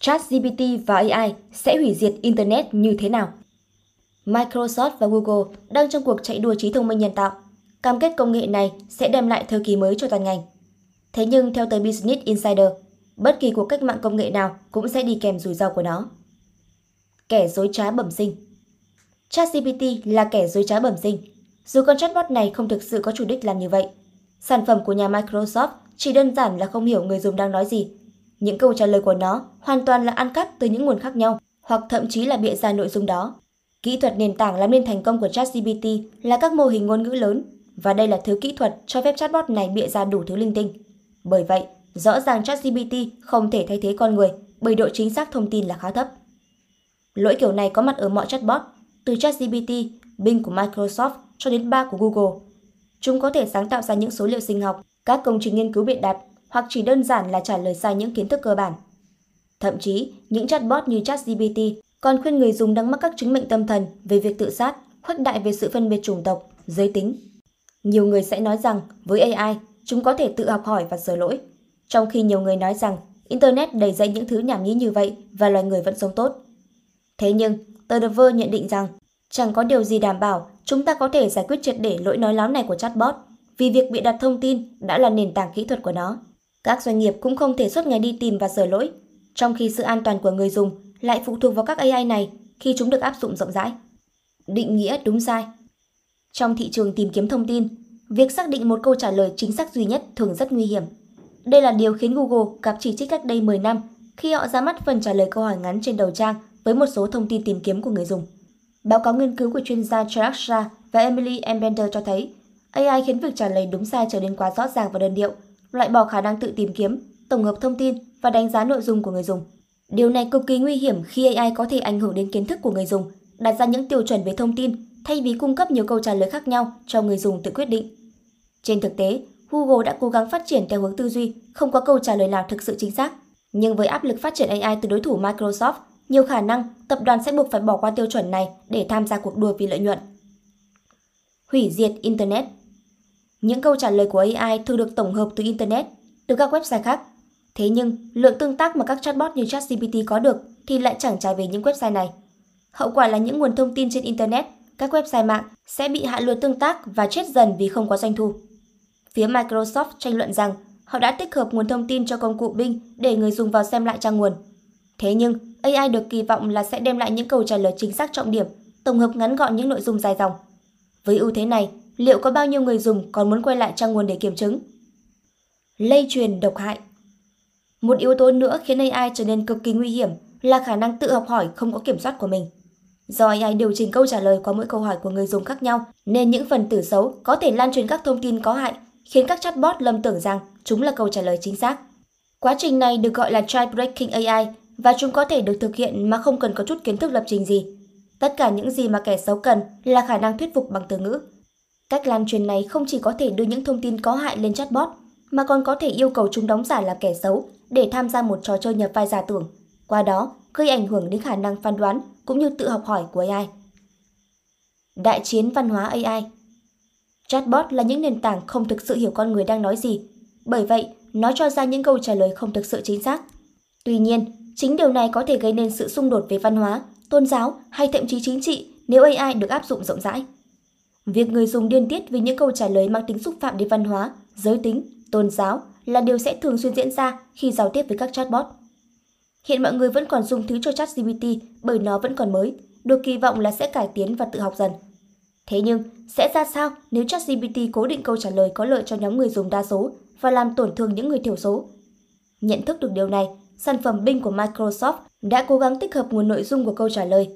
ChatGPT và AI sẽ hủy diệt Internet như thế nào? Microsoft và Google đang trong cuộc chạy đua trí thông minh nhân tạo. Cam kết công nghệ này sẽ đem lại thời kỳ mới cho toàn ngành. Thế nhưng theo tờ Business Insider, bất kỳ cuộc cách mạng công nghệ nào cũng sẽ đi kèm rủi ro của nó. Kẻ dối trá bẩm sinh ChatGPT là kẻ dối trá bẩm sinh. Dù con chatbot này không thực sự có chủ đích làm như vậy, sản phẩm của nhà Microsoft chỉ đơn giản là không hiểu người dùng đang nói gì. Những câu trả lời của nó hoàn toàn là ăn cắp từ những nguồn khác nhau, hoặc thậm chí là bịa ra nội dung đó. Kỹ thuật nền tảng làm nên thành công của ChatGPT là các mô hình ngôn ngữ lớn, và đây là thứ kỹ thuật cho phép chatbot này bịa ra đủ thứ linh tinh. Bởi vậy, rõ ràng ChatGPT không thể thay thế con người bởi độ chính xác thông tin là khá thấp. Lỗi kiểu này có mặt ở mọi chatbot, từ ChatGPT, Bing của Microsoft cho đến ba của Google. Chúng có thể sáng tạo ra những số liệu sinh học, các công trình nghiên cứu biện đặt hoặc chỉ đơn giản là trả lời sai những kiến thức cơ bản. Thậm chí, những chatbot như ChatGPT còn khuyên người dùng đang mắc các chứng bệnh tâm thần về việc tự sát, khuếch đại về sự phân biệt chủng tộc, giới tính. Nhiều người sẽ nói rằng với AI, chúng có thể tự học hỏi và sửa lỗi, trong khi nhiều người nói rằng Internet đầy dẫy những thứ nhảm nhí như vậy và loài người vẫn sống tốt. Thế nhưng, tờ The Verge nhận định rằng chẳng có điều gì đảm bảo chúng ta có thể giải quyết triệt để lỗi nói láo này của chatbot vì việc bị đặt thông tin đã là nền tảng kỹ thuật của nó. Các doanh nghiệp cũng không thể suốt ngày đi tìm và sửa lỗi, trong khi sự an toàn của người dùng lại phụ thuộc vào các AI này khi chúng được áp dụng rộng rãi. Định nghĩa đúng sai Trong thị trường tìm kiếm thông tin, việc xác định một câu trả lời chính xác duy nhất thường rất nguy hiểm. Đây là điều khiến Google gặp chỉ trích cách đây 10 năm khi họ ra mắt phần trả lời câu hỏi ngắn trên đầu trang với một số thông tin tìm kiếm của người dùng. Báo cáo nghiên cứu của chuyên gia Chirag Shah và Emily Embender cho thấy AI khiến việc trả lời đúng sai trở nên quá rõ ràng và đơn điệu, loại bỏ khả năng tự tìm kiếm, tổng hợp thông tin và đánh giá nội dung của người dùng. Điều này cực kỳ nguy hiểm khi AI có thể ảnh hưởng đến kiến thức của người dùng, đặt ra những tiêu chuẩn về thông tin thay vì cung cấp nhiều câu trả lời khác nhau cho người dùng tự quyết định. Trên thực tế, Google đã cố gắng phát triển theo hướng tư duy, không có câu trả lời nào thực sự chính xác. Nhưng với áp lực phát triển AI từ đối thủ Microsoft, nhiều khả năng tập đoàn sẽ buộc phải bỏ qua tiêu chuẩn này để tham gia cuộc đua vì lợi nhuận. Hủy diệt Internet những câu trả lời của AI thường được tổng hợp từ Internet, từ các website khác. Thế nhưng, lượng tương tác mà các chatbot như ChatGPT có được thì lại chẳng trải về những website này. Hậu quả là những nguồn thông tin trên Internet, các website mạng sẽ bị hạ lượt tương tác và chết dần vì không có doanh thu. Phía Microsoft tranh luận rằng họ đã tích hợp nguồn thông tin cho công cụ Bing để người dùng vào xem lại trang nguồn. Thế nhưng, AI được kỳ vọng là sẽ đem lại những câu trả lời chính xác trọng điểm, tổng hợp ngắn gọn những nội dung dài dòng. Với ưu thế này, liệu có bao nhiêu người dùng còn muốn quay lại trang nguồn để kiểm chứng? Lây truyền độc hại Một yếu tố nữa khiến AI trở nên cực kỳ nguy hiểm là khả năng tự học hỏi không có kiểm soát của mình. Do AI điều chỉnh câu trả lời qua mỗi câu hỏi của người dùng khác nhau, nên những phần tử xấu có thể lan truyền các thông tin có hại, khiến các chatbot lầm tưởng rằng chúng là câu trả lời chính xác. Quá trình này được gọi là jailbreaking AI và chúng có thể được thực hiện mà không cần có chút kiến thức lập trình gì. Tất cả những gì mà kẻ xấu cần là khả năng thuyết phục bằng từ ngữ. Cách lan truyền này không chỉ có thể đưa những thông tin có hại lên chatbot, mà còn có thể yêu cầu chúng đóng giả là kẻ xấu để tham gia một trò chơi nhập vai giả tưởng. Qua đó, gây ảnh hưởng đến khả năng phán đoán cũng như tự học hỏi của AI. Đại chiến văn hóa AI Chatbot là những nền tảng không thực sự hiểu con người đang nói gì, bởi vậy nó cho ra những câu trả lời không thực sự chính xác. Tuy nhiên, chính điều này có thể gây nên sự xung đột về văn hóa, tôn giáo hay thậm chí chính trị nếu AI được áp dụng rộng rãi. Việc người dùng điên tiết vì những câu trả lời mang tính xúc phạm đến văn hóa, giới tính, tôn giáo là điều sẽ thường xuyên diễn ra khi giao tiếp với các chatbot. Hiện mọi người vẫn còn dùng thứ cho ChatGPT bởi nó vẫn còn mới, được kỳ vọng là sẽ cải tiến và tự học dần. Thế nhưng, sẽ ra sao nếu ChatGPT cố định câu trả lời có lợi cho nhóm người dùng đa số và làm tổn thương những người thiểu số? Nhận thức được điều này, sản phẩm Bing của Microsoft đã cố gắng tích hợp nguồn nội dung của câu trả lời.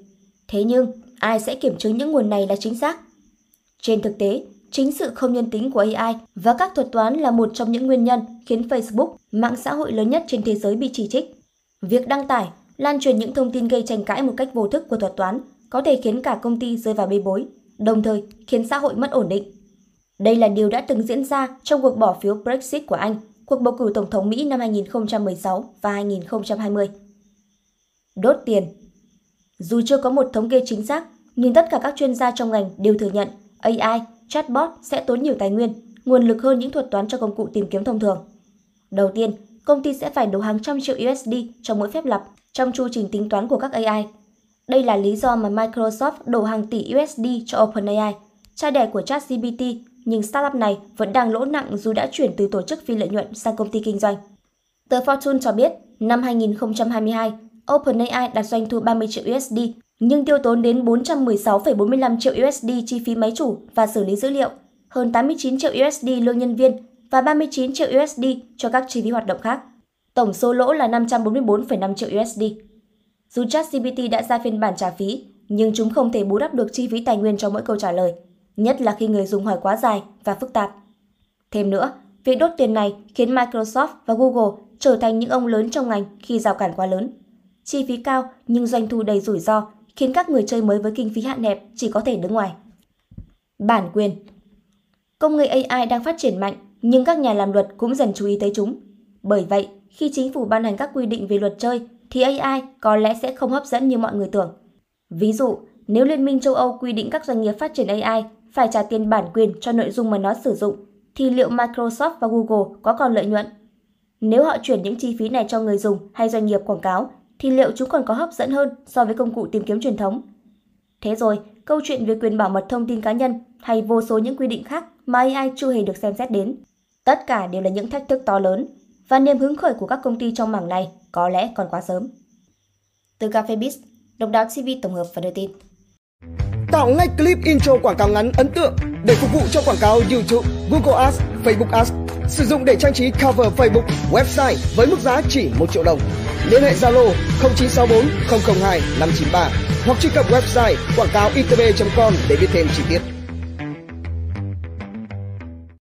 Thế nhưng, ai sẽ kiểm chứng những nguồn này là chính xác? Trên thực tế, chính sự không nhân tính của AI và các thuật toán là một trong những nguyên nhân khiến Facebook, mạng xã hội lớn nhất trên thế giới bị chỉ trích. Việc đăng tải, lan truyền những thông tin gây tranh cãi một cách vô thức của thuật toán có thể khiến cả công ty rơi vào bê bối, đồng thời khiến xã hội mất ổn định. Đây là điều đã từng diễn ra trong cuộc bỏ phiếu Brexit của Anh, cuộc bầu cử Tổng thống Mỹ năm 2016 và 2020. Đốt tiền Dù chưa có một thống kê chính xác, nhưng tất cả các chuyên gia trong ngành đều thừa nhận AI, chatbot sẽ tốn nhiều tài nguyên, nguồn lực hơn những thuật toán cho công cụ tìm kiếm thông thường. Đầu tiên, công ty sẽ phải đầu hàng trăm triệu USD cho mỗi phép lập trong chu trình tính toán của các AI. Đây là lý do mà Microsoft đổ hàng tỷ USD cho OpenAI, cha đẻ của ChatGPT, nhưng startup này vẫn đang lỗ nặng dù đã chuyển từ tổ chức phi lợi nhuận sang công ty kinh doanh. Tờ Fortune cho biết, năm 2022, OpenAI đạt doanh thu 30 triệu USD, nhưng tiêu tốn đến 416,45 triệu USD chi phí máy chủ và xử lý dữ liệu, hơn 89 triệu USD lương nhân viên và 39 triệu USD cho các chi phí hoạt động khác. Tổng số lỗ là 544,5 triệu USD. Dù ChatGPT đã ra phiên bản trả phí, nhưng chúng không thể bù đắp được chi phí tài nguyên cho mỗi câu trả lời, nhất là khi người dùng hỏi quá dài và phức tạp. Thêm nữa, việc đốt tiền này khiến Microsoft và Google trở thành những ông lớn trong ngành khi rào cản quá lớn. Chi phí cao nhưng doanh thu đầy rủi ro khiến các người chơi mới với kinh phí hạn hẹp chỉ có thể đứng ngoài. Bản quyền Công nghệ AI đang phát triển mạnh, nhưng các nhà làm luật cũng dần chú ý tới chúng. Bởi vậy, khi chính phủ ban hành các quy định về luật chơi, thì AI có lẽ sẽ không hấp dẫn như mọi người tưởng. Ví dụ, nếu Liên minh châu Âu quy định các doanh nghiệp phát triển AI phải trả tiền bản quyền cho nội dung mà nó sử dụng, thì liệu Microsoft và Google có còn lợi nhuận? Nếu họ chuyển những chi phí này cho người dùng hay doanh nghiệp quảng cáo, thì liệu chúng còn có hấp dẫn hơn so với công cụ tìm kiếm truyền thống? Thế rồi, câu chuyện về quyền bảo mật thông tin cá nhân hay vô số những quy định khác mà AI chưa hề được xem xét đến. Tất cả đều là những thách thức to lớn và niềm hứng khởi của các công ty trong mảng này có lẽ còn quá sớm. Từ Cafe Biz, Độc đáo TV tổng hợp và đưa tin. Tạo ngay clip intro quảng cáo ngắn ấn tượng để phục vụ cho quảng cáo YouTube, Google Ads, Facebook Ads. Sử dụng để trang trí cover Facebook, website với mức giá chỉ 1 triệu đồng. Liên hệ Zalo 0964 002 593 hoặc truy cập website quảng cáo itb.com để biết thêm chi tiết.